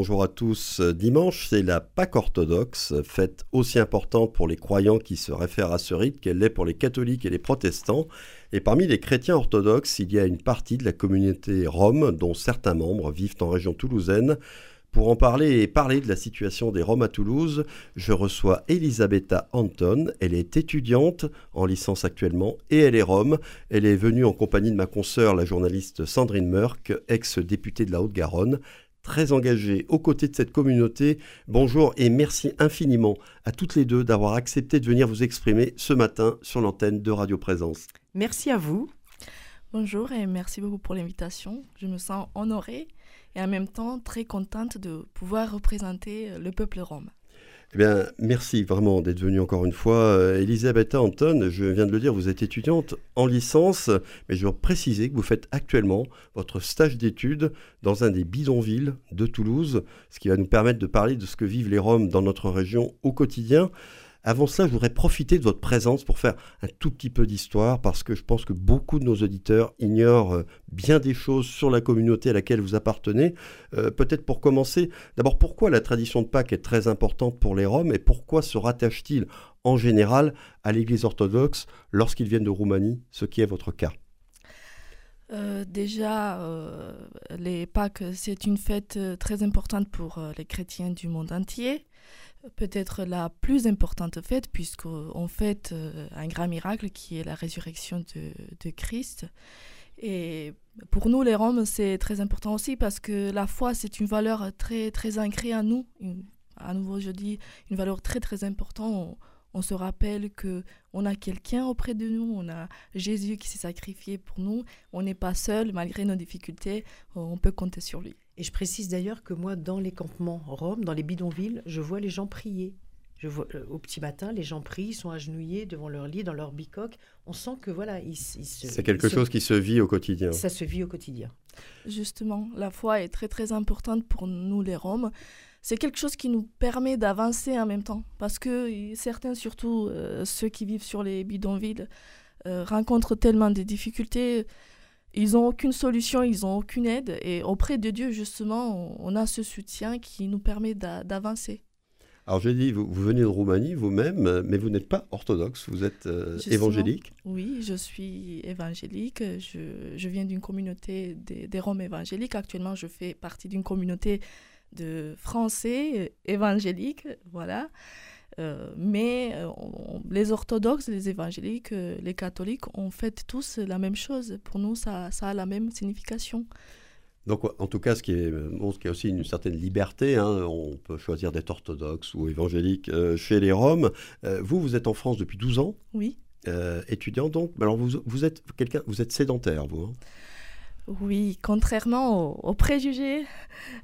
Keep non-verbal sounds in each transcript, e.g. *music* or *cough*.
bonjour à tous. Dimanche, c'est la Pâque orthodoxe, fête aussi importante pour les croyants qui se réfèrent à ce rite qu'elle l'est pour les catholiques et les protestants. Et parmi les chrétiens orthodoxes, il y a une partie de la communauté rome dont certains membres vivent en région toulousaine. Pour en parler et parler de la situation des Roms à Toulouse, je reçois Elisabetta Anton. Elle est étudiante en licence actuellement et elle est Rome. Elle est venue en compagnie de ma consoeur, la journaliste Sandrine Merck, ex-députée de la Haute-Garonne, très engagée aux côtés de cette communauté. Bonjour et merci infiniment à toutes les deux d'avoir accepté de venir vous exprimer ce matin sur l'antenne de Radio Présence. Merci à vous. Bonjour et merci beaucoup pour l'invitation. Je me sens honorée et en même temps très contente de pouvoir représenter le peuple rome. Eh bien, merci vraiment d'être venue encore une fois. Euh, Elisabeth Anton, je viens de le dire, vous êtes étudiante en licence, mais je veux préciser que vous faites actuellement votre stage d'études dans un des bidonvilles de Toulouse, ce qui va nous permettre de parler de ce que vivent les Roms dans notre région au quotidien. Avant cela, je voudrais profiter de votre présence pour faire un tout petit peu d'histoire, parce que je pense que beaucoup de nos auditeurs ignorent euh, bien des choses sur la communauté à laquelle vous appartenez. Euh, peut-être pour commencer, d'abord pourquoi la tradition de Pâques est très importante pour les Roms et pourquoi se rattachent-ils en général à l'Église orthodoxe lorsqu'ils viennent de Roumanie, ce qui est votre cas? Euh, déjà, les Pâques, c'est une fête très importante pour les chrétiens du monde entier peut-être la plus importante fête, puisqu'on fête euh, un grand miracle qui est la résurrection de, Christ. Et pour nous, les Roms, c'est très important aussi parce que la foi, c'est une valeur très, très ancrée à nous. à nouveau, je dis une valeur très, très importante. On, se rappelle que on a quelqu'un auprès de nous, on a Jésus qui s'est sacrifié pour nous. On n'est pas seul, malgré nos difficultés, on peut compter sur lui. Et je précise d'ailleurs que moi, dans les campements roms, dans les bidonvilles, je vois les gens prier. Je vois, euh, au petit matin, les gens prient, ils sont agenouillés devant leur lit, dans leur bicoque. On sent que voilà, ils, C'est quelque chose qui se vit au quotidien. Ça se vit au quotidien. Justement, la foi est très très importante pour nous les Roms. C'est quelque chose qui nous permet d'avancer en même temps. Parce que certains, surtout euh, ceux qui vivent sur les bidonvilles, euh, rencontrent tellement de difficultés ils n'ont aucune solution, ils n'ont aucune aide. Et auprès de Dieu, justement, on a ce soutien qui nous permet d'avancer. Alors j'ai dit, vous, venez de Roumanie vous-même, mais vous n'êtes pas orthodoxe, vous êtes euh, évangélique. Oui, je suis évangélique. Je, je viens d'une communauté des, des, Roms évangéliques. Actuellement, je fais partie d'une communauté de Français évangéliques. Voilà. Euh, mais euh, les orthodoxes, les évangéliques, euh, les catholiques, on fait tous la même chose. Pour nous, ça, ça a la même signification. Donc, en tout cas, ce qui est, bon, ce qui est aussi une certaine liberté, hein, on peut choisir d'être orthodoxe ou évangélique chez les Roms. vous, vous êtes en France depuis 12 ans Oui. étudiant, donc. Alors, vous, vous êtes quelqu'un, vous êtes sédentaire, vous hein? Oui, contrairement aux, préjugés,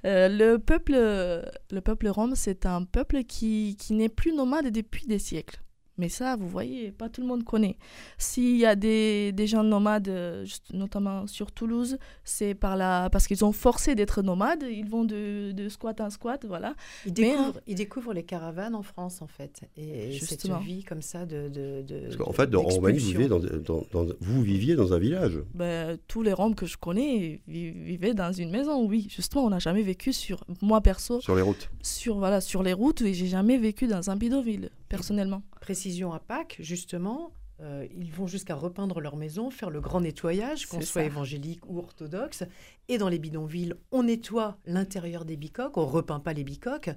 euh, le, peuple, le rome, c'est un peuple qui n'est plus nomade depuis des siècles. Mais ça, vous voyez, pas tout le monde connaît. S'il y a des, des gens nomades, euh, notamment sur Toulouse, c'est par la, parce qu'ils ont forcé d'être nomades. Ils vont de, de squat en squat, voilà. Ils découvrent, ils découvrent les caravanes en France, en fait. Et Justement. cette vie comme ça de. de, de parce qu'en fait, en Roumanie, vous, viviez dans, dans, vous viviez dans un village. Ben, tous les Roms que je connais vivaient dans une maison, oui. Justement, on n'a jamais vécu sur. Moi, perso. Sur les routes. Sur, voilà, sur les routes, et j'ai jamais vécu dans un bidonville, personnellement précision à Pâques, justement, euh, ils vont jusqu'à repeindre leur maison, faire le grand nettoyage, qu'on soit évangélique ou orthodoxe. Et dans les bidonvilles, on nettoie l'intérieur des bicoques, on repeint pas les bicoques,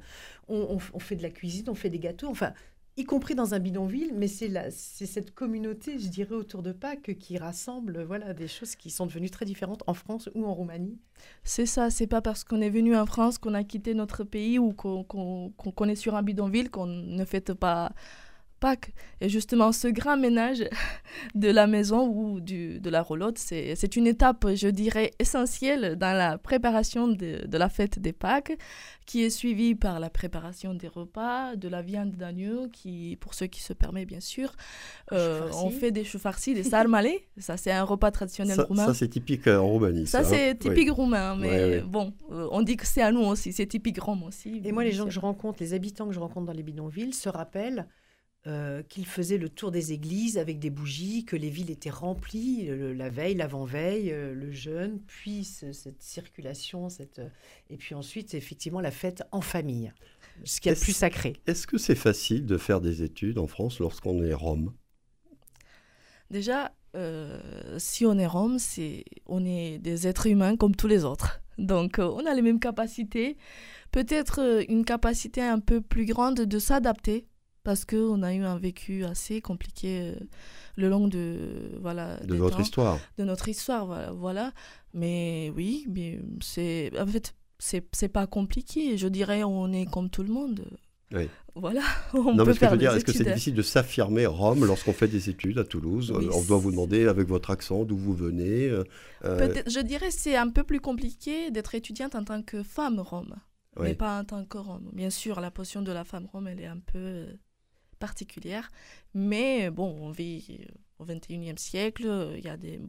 on, fait de la cuisine, on fait des gâteaux, enfin, y compris dans un bidonville, mais c'est cette communauté, je dirais, autour de Pâques qui rassemble voilà, des choses qui sont devenues très différentes en France ou en Roumanie. C'est ça, c'est pas parce qu'on est venu en France qu'on a quitté notre pays ou qu'on est sur un bidonville qu'on ne fête pas Pâques. Et justement, ce grand ménage *laughs* de la maison ou du, de la roulotte, c'est une étape, je dirais, essentielle dans la préparation de, de, la fête des Pâques, qui est suivie par la préparation des repas, de la viande d'agneau, qui, pour ceux qui se permettent, bien sûr, euh, on fait des choux farcis, des *laughs* sarmalés. Ça, c'est un repas traditionnel roumain. Ça, c'est typique euh, en Roumanie. Ça, c'est hein. typique roumain, mais bon, euh, on dit que c'est à nous aussi, c'est typique rome aussi. Et moi, les gens que je rencontre, les habitants que je rencontre dans les bidonvilles se rappellent euh, qu'il faisait le tour des églises avec des bougies, que les villes étaient remplies la veille, l'avant-veille, euh, le jeûne, puis cette circulation, cette, et puis ensuite effectivement la fête en famille, ce qui est, le plus sacré. Est-ce que c'est facile de faire des études en France lorsqu'on est Rome? Déjà, euh, si on est Rome, c'est on est des êtres humains comme tous les autres. Donc on a les mêmes capacités, peut-être une capacité un peu plus grande de s'adapter parce qu'on a eu un vécu assez compliqué euh, le long de voilà de votre histoire de notre histoire voilà, voilà. mais oui mais c'est en fait c'est c'est pas compliqué je dirais on est comme tout le monde oui. Voilà, *laughs* on non, peut faire dire, est-ce que c'est difficile de s'affirmer Rome lorsqu'on fait des études à Toulouse? On doit vous demander avec votre accent d'où vous venez. Euh, euh, je dirais c'est un peu plus compliqué d'être étudiante en tant que femme Rome, mais pas en tant que Rome. Bien sûr, la position de la femme Rome, elle est un peu particulière. Mais bon, on vit au 21e siècle, il y a des...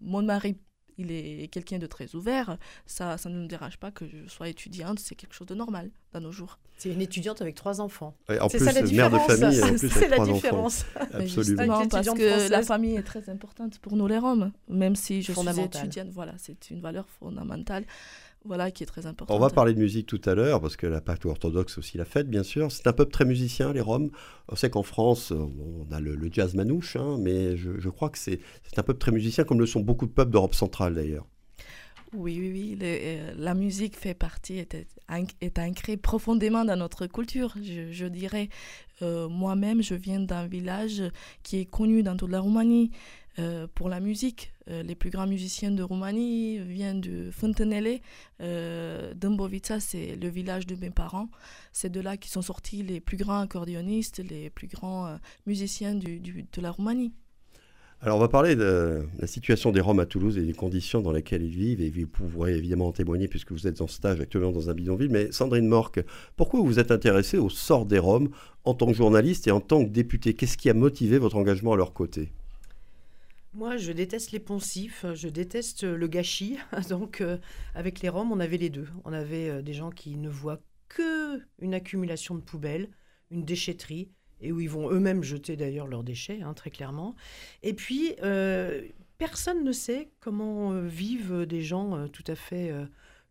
Mon mari, il est quelqu'un de très ouvert. Ça, ça ne me dérange pas que je sois étudiante, c'est quelque chose de normal dans nos jours. C'est une étudiante avec trois enfants. c'est ça la différence. *laughs* C'est la différence. Absolument. parce que la famille est très importante pour nous les Roms, même si je suis étudiante. Voilà, c'est une valeur fondamentale voilà, qui est très important. On va parler de musique tout à l'heure, parce que la Pâque orthodoxe aussi la fête, bien sûr. C'est un peuple très musicien, les Roms. On sait qu'en France, on a le, jazz manouche, hein, mais je, crois que c'est un peuple très musicien, comme le sont beaucoup de peuples d'Europe centrale d'ailleurs. Oui, oui, oui. Euh, la musique fait partie, est, est ancrée profondément dans notre culture, je, dirais. Euh, moi-même, je viens d'un village qui est connu dans toute la Roumanie. Euh, pour la musique. Euh, les plus grands musiciens de Roumanie viennent de Fontenelle. Euh, c'est le village de mes parents. C'est de là qui sont sortis les plus grands accordéonistes, les plus grands euh, musiciens de la Roumanie. Alors on va parler de la situation des Roms à Toulouse et des conditions dans lesquelles ils vivent, et vous pourrez évidemment en témoigner puisque vous êtes en stage actuellement dans un bidonville. Mais Sandrine Morque, pourquoi vous êtes intéressée au sort des Roms en tant que journaliste et en tant que députée? Qu'est-ce qui a motivé votre engagement à leur côté? Moi, je déteste les poncifs, je déteste le gâchis. *laughs* Donc, euh, avec les Roms, on avait les deux. On avait euh, des gens qui ne voient que une accumulation de poubelles, une déchetterie, et où ils vont eux-mêmes jeter d'ailleurs leurs déchets, hein, très clairement. Et puis, euh, personne ne sait comment vivent des gens tout à fait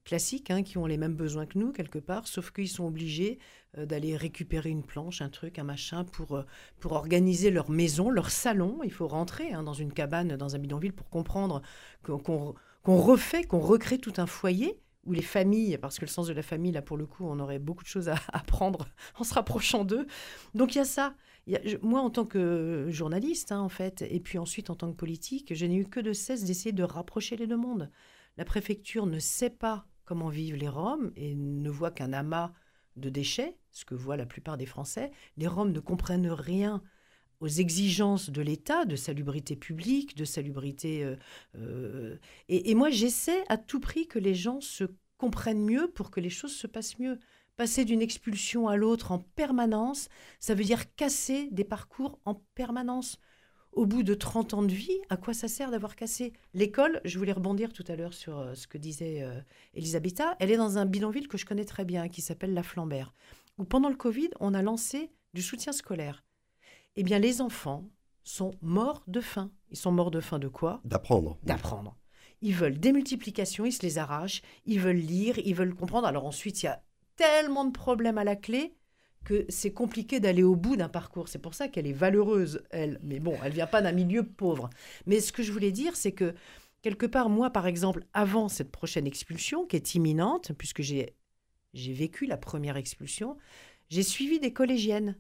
classiques, hein, qui ont les mêmes besoins que nous, quelque part, sauf qu'ils sont obligés euh, d'aller récupérer une planche, un truc, un machin, pour, euh, pour organiser leur maison, leur salon. Il faut rentrer hein, dans une cabane, dans un bidonville, pour comprendre qu'on refait, qu'on recrée tout un foyer où les familles, parce que le sens de la famille, là, pour le coup, on aurait beaucoup de choses à apprendre *laughs* en se rapprochant d'eux. Donc il y a ça. moi, en tant que journaliste, hein, en fait, et puis ensuite en tant que politique, je n'ai eu que de cesse d'essayer de rapprocher les deux mondes. La préfecture ne sait pas comment vivent les Roms et ne voit qu'un amas de déchets, ce que voient la plupart des Français. Les Roms ne comprennent rien aux exigences de l'État, de salubrité publique, de salubrité... Euh, euh, et, moi, j'essaie à tout prix que les gens se comprennent mieux pour que les choses se passent mieux. Passer d'une expulsion à l'autre en permanence, ça veut dire casser des parcours en permanence au bout de 30 ans de vie, à quoi ça sert d'avoir cassé L'école, je voulais rebondir tout à l'heure sur euh, ce que disait euh, Elisabetta, elle est dans un bidonville que je connais très bien, qui s'appelle La Flambert, où pendant le Covid, on a lancé du soutien scolaire. Eh bien, les enfants sont morts de faim. Ils sont morts de faim de quoi? D'apprendre. D'apprendre. Ils veulent des multiplications, ils se les arrachent, ils veulent lire, ils veulent comprendre. Alors ensuite, il y a tellement de problèmes à la clé que c'est compliqué d'aller au bout d'un parcours. C'est pour ça qu'elle est valeureuse, elle. Mais bon, elle vient pas d'un milieu pauvre. Mais ce que je voulais dire, c'est que quelque part, moi, par exemple, avant cette prochaine expulsion, qui est imminente, puisque j'ai, j'ai vécu la première expulsion, j'ai suivi des collégiennes.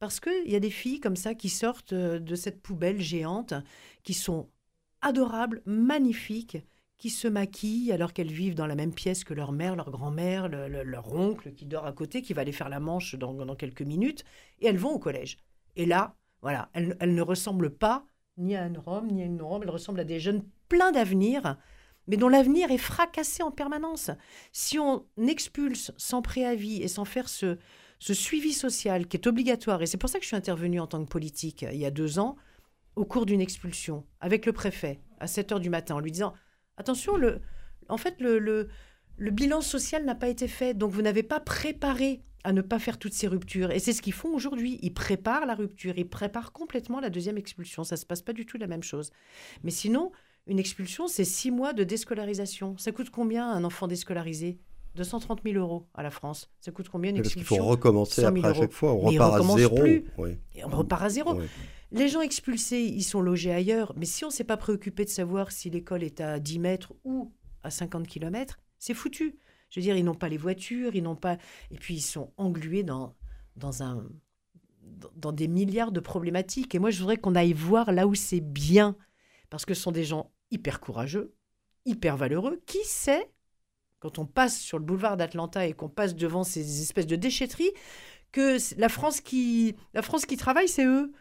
Parce qu'il y a des filles comme ça qui sortent euh, de cette poubelle géante, qui sont adorables, magnifiques, qui se maquillent alors qu'elles vivent dans la même pièce que leur mère, leur grand-mère, leur oncle qui dort à côté, qui va aller faire la manche dans, quelques minutes, et elles vont au collège. Et là, voilà, elles, ne ressemblent pas ni à une Rome, ni à une Rome, elles ressemblent à des jeunes pleins d'avenir, mais dont l'avenir est fracassé en permanence. Si on expulse sans préavis et sans faire ce, suivi social qui est obligatoire, et c'est pour ça que je suis intervenue en tant que politique il y a deux ans, au cours d'une expulsion, avec le préfet, à 7 heures du matin, en lui disant Attention, le, en fait, le, le, bilan social n'a pas été fait, donc vous n'avez pas préparé à ne pas faire toutes ces ruptures. Et c'est ce qu'ils font aujourd'hui. Ils préparent la rupture, ils préparent complètement la deuxième expulsion. Ça ne se passe pas du tout la même chose. Mais sinon, une expulsion, c'est six mois de déscolarisation. Ça coûte combien un enfant déscolarisé? 230 000 euros à la France. Ça coûte combien une expulsion Parce qu'il faut recommencer après à chaque fois. On repart à zéro. Plus. Et on repart à zéro. Les gens expulsés, ils sont logés ailleurs. Mais si on ne s'est pas préoccupé de savoir si l'école est à 10 mètres ou à 50 km, c'est foutu. Je veux dire, ils n'ont pas les voitures, ils n'ont pas. Et puis, ils sont englués dans, dans, un, dans des milliards de problématiques. Et moi, je voudrais qu'on aille voir là où c'est bien. Parce que ce sont des gens hyper courageux, hyper valeureux. Qui sait quand on passe sur le boulevard d'Atlanta et qu'on passe devant ces espèces de déchetteries, que la France qui, la France qui travaille, c'est eux.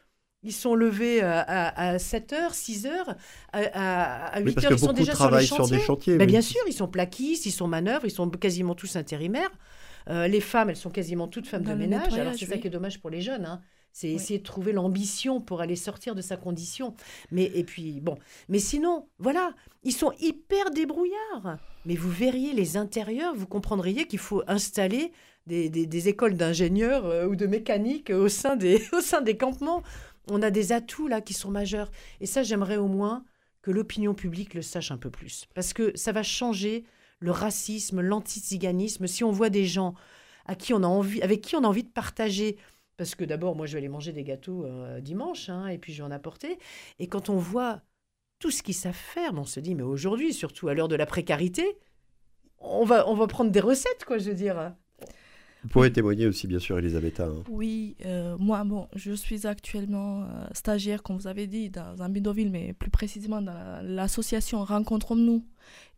Ils sont levés euh, à, 7h, 6h, à, 8h, ils sont déjà sur, les chantiers. des chantiers. Mais Bien sûr, ils sont plaquistes, ils sont manœuvres, ils sont quasiment tous intérimaires. Euh, les femmes, elles sont quasiment toutes femmes de ménage. Alors c'est ça qui est dommage pour les jeunes. Hein. C'est essayer de trouver l'ambition pour aller sortir de sa condition. Mais et puis bon, mais sinon, voilà, ils sont hyper débrouillards. Mais vous verriez les intérieurs, vous comprendriez qu'il faut installer des, des, écoles d'ingénieurs euh, ou de mécanique au sein des *laughs* au sein des campements. On a des atouts là qui sont majeurs. Et ça, j'aimerais au moins que l'opinion publique le sache un peu plus, parce que ça va changer le racisme, l'antiziganisme. Si on voit des gens à qui on a envie, avec qui on a envie de partager parce que d'abord, moi, je vais aller manger des gâteaux euh, dimanche, hein, et puis je vais en apporter. Et quand on voit tout ce qu'ils savent faire, on se dit, mais aujourd'hui, surtout à l'heure de la précarité, on va, on va prendre des recettes, quoi, je veux dire. Vous pouvez témoigner aussi, bien sûr, Elisabetta. Hein. Oui, euh, moi, bon, je suis actuellement euh, stagiaire, comme vous avez dit, dans un bidonville, mais plus précisément dans l'association Rencontrons-nous.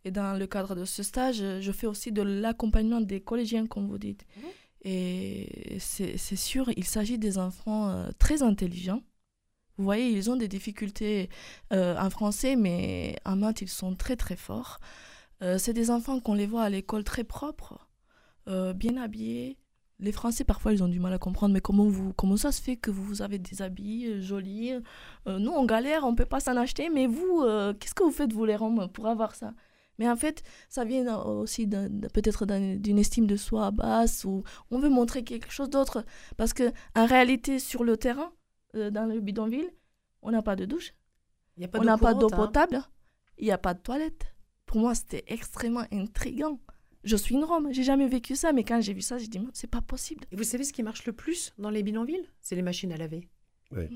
Et dans le cadre de ce stage, je fais aussi de l'accompagnement des collégiens, comme vous dites. Mmh. Et c'est sûr, il s'agit des enfants euh, très intelligents. Vous voyez, ils ont des difficultés euh, en français, mais en maths, ils sont très très forts. Euh, c'est des enfants qu'on les voit à l'école très propres, bien habillés. Les Français, parfois, ils ont du mal à comprendre, mais comment, vous, comment ça se fait que vous avez des habits jolis Nous, on galère, on ne peut pas s'en acheter, mais vous, qu'est-ce que vous faites, vous les Roms, pour avoir ça? Mais en fait, ça vient aussi peut-être d'une estime de soi basse ou on veut montrer quelque chose d'autre. Parce que en réalité, sur le terrain, euh, dans le bidonville, on n'a pas de douche. on n'a pas d'eau potable. Il n'y a pas de toilette. Pour moi, c'était extrêmement intriguant. Je suis une Rome, j'ai jamais vécu ça, mais quand j'ai vu ça, j'ai dit, c'est pas possible. Et vous savez ce qui marche le plus dans les bidonvilles? C'est les machines à laver.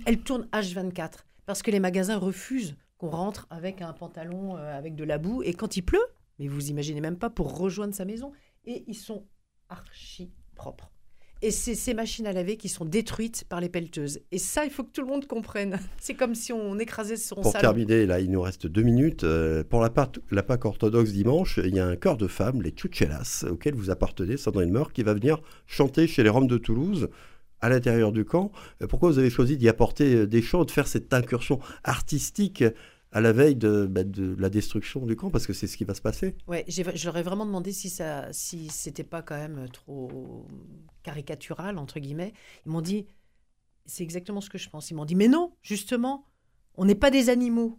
Elles tournent H24 parce que les magasins refusent qu'on rentre avec un pantalon euh, avec de la boue. Et quand il pleut, mais vous imaginez même pas pour rejoindre sa maison, et ils sont archi propres. Et c'est ces machines à laver qui sont détruites par les pelleteuses. Et ça, il faut que tout le monde comprenne. *laughs* C'est comme si on écrasait son Pour terminer, là, il nous reste deux minutes. Euh, pour la, la Pâque orthodoxe dimanche, il y a un chœur de femmes, les Tchouchelas, auquel vous appartenez, Sandrine Meur, qui va venir chanter chez les Roms de Toulouse à l'intérieur du camp. Euh, pourquoi vous avez choisi d'y apporter euh, des chants, de faire cette incursion artistique à la veille de, bah, de, la destruction du camp, parce que c'est ce qui va se passer. Ouais, ai vraiment demandé si ça, si c'était pas quand même trop caricatural entre guillemets. Ils m'ont dit, c'est exactement ce que je pense. Ils m'ont dit, mais non, justement, on n'est pas des animaux.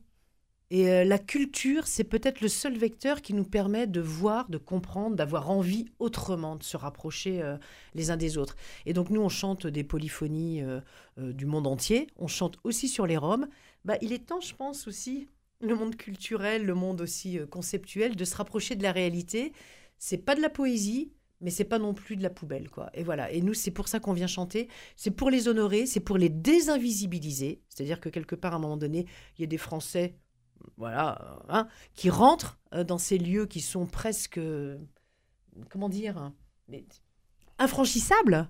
Et euh, la culture, c'est peut-être le seul vecteur qui nous permet de voir, de comprendre, d'avoir envie autrement, de se rapprocher euh, les uns des autres. Et donc nous, on chante des polyphonies euh, du monde entier, on chante aussi sur les Roms. Bah, il est temps, je pense aussi, le monde culturel, le monde aussi conceptuel, de se rapprocher de la réalité. C'est pas de la poésie, mais c'est pas non plus de la poubelle, quoi. Et voilà. Et nous, c'est pour ça qu'on vient chanter. C'est pour les honorer, c'est pour les désinvisibiliser. C'est-à-dire que quelque part, à un moment donné, il y a des Français voilà, hein, qui rentrent euh, dans ces lieux qui sont presque, comment dire, hein, infranchissables,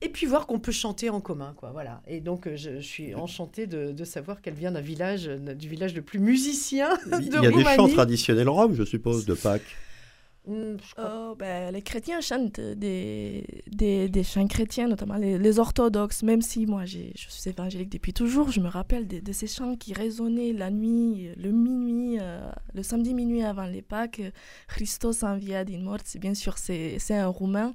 et puis voir qu'on peut chanter en commun, quoi. Voilà. Et donc, euh, je, suis enchantée de, savoir qu'elle vient d'un village, du village le plus musicien de Roumanie. Il y a *laughs* des chants traditionnels roms, je suppose, de Pâques. Mm, oh, ben, les chrétiens chantent des, des, des chants chrétiens, notamment les, orthodoxes, même si moi je suis évangélique depuis toujours, je me rappelle de, ces chants qui résonnaient la nuit, le minuit, euh, le samedi minuit avant les Pâques. Christos envia din mort, bien sûr c'est un roumain,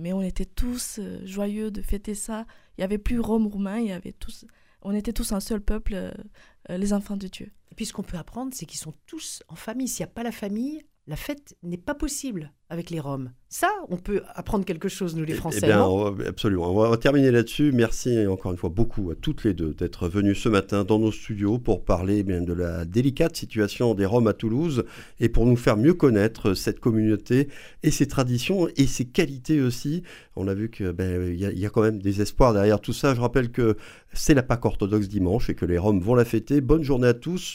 mais on était tous euh, joyeux de fêter ça. Il n'y avait plus Rome roumain, il y avait tous, on était tous un seul peuple, euh, les enfants de Dieu. Et puis ce qu'on peut apprendre, c'est qu'ils sont tous en famille. S'il n'y a pas la famille, la fête n'est pas possible avec les Roms. Ça, on peut apprendre quelque chose, nous les eh, eh Français. bien, absolument. On va terminer là-dessus. Merci encore une fois beaucoup à toutes les deux d'être venues ce matin dans nos studios pour parler eh bien, de la délicate situation des Roms à Toulouse et pour nous faire mieux connaître cette communauté et ses traditions et ses qualités aussi. On a vu qu'il ben, y, y, a quand même des espoirs derrière tout ça. Je rappelle que c'est la Pâque orthodoxe dimanche et que les Roms vont la fêter. Bonne journée à tous.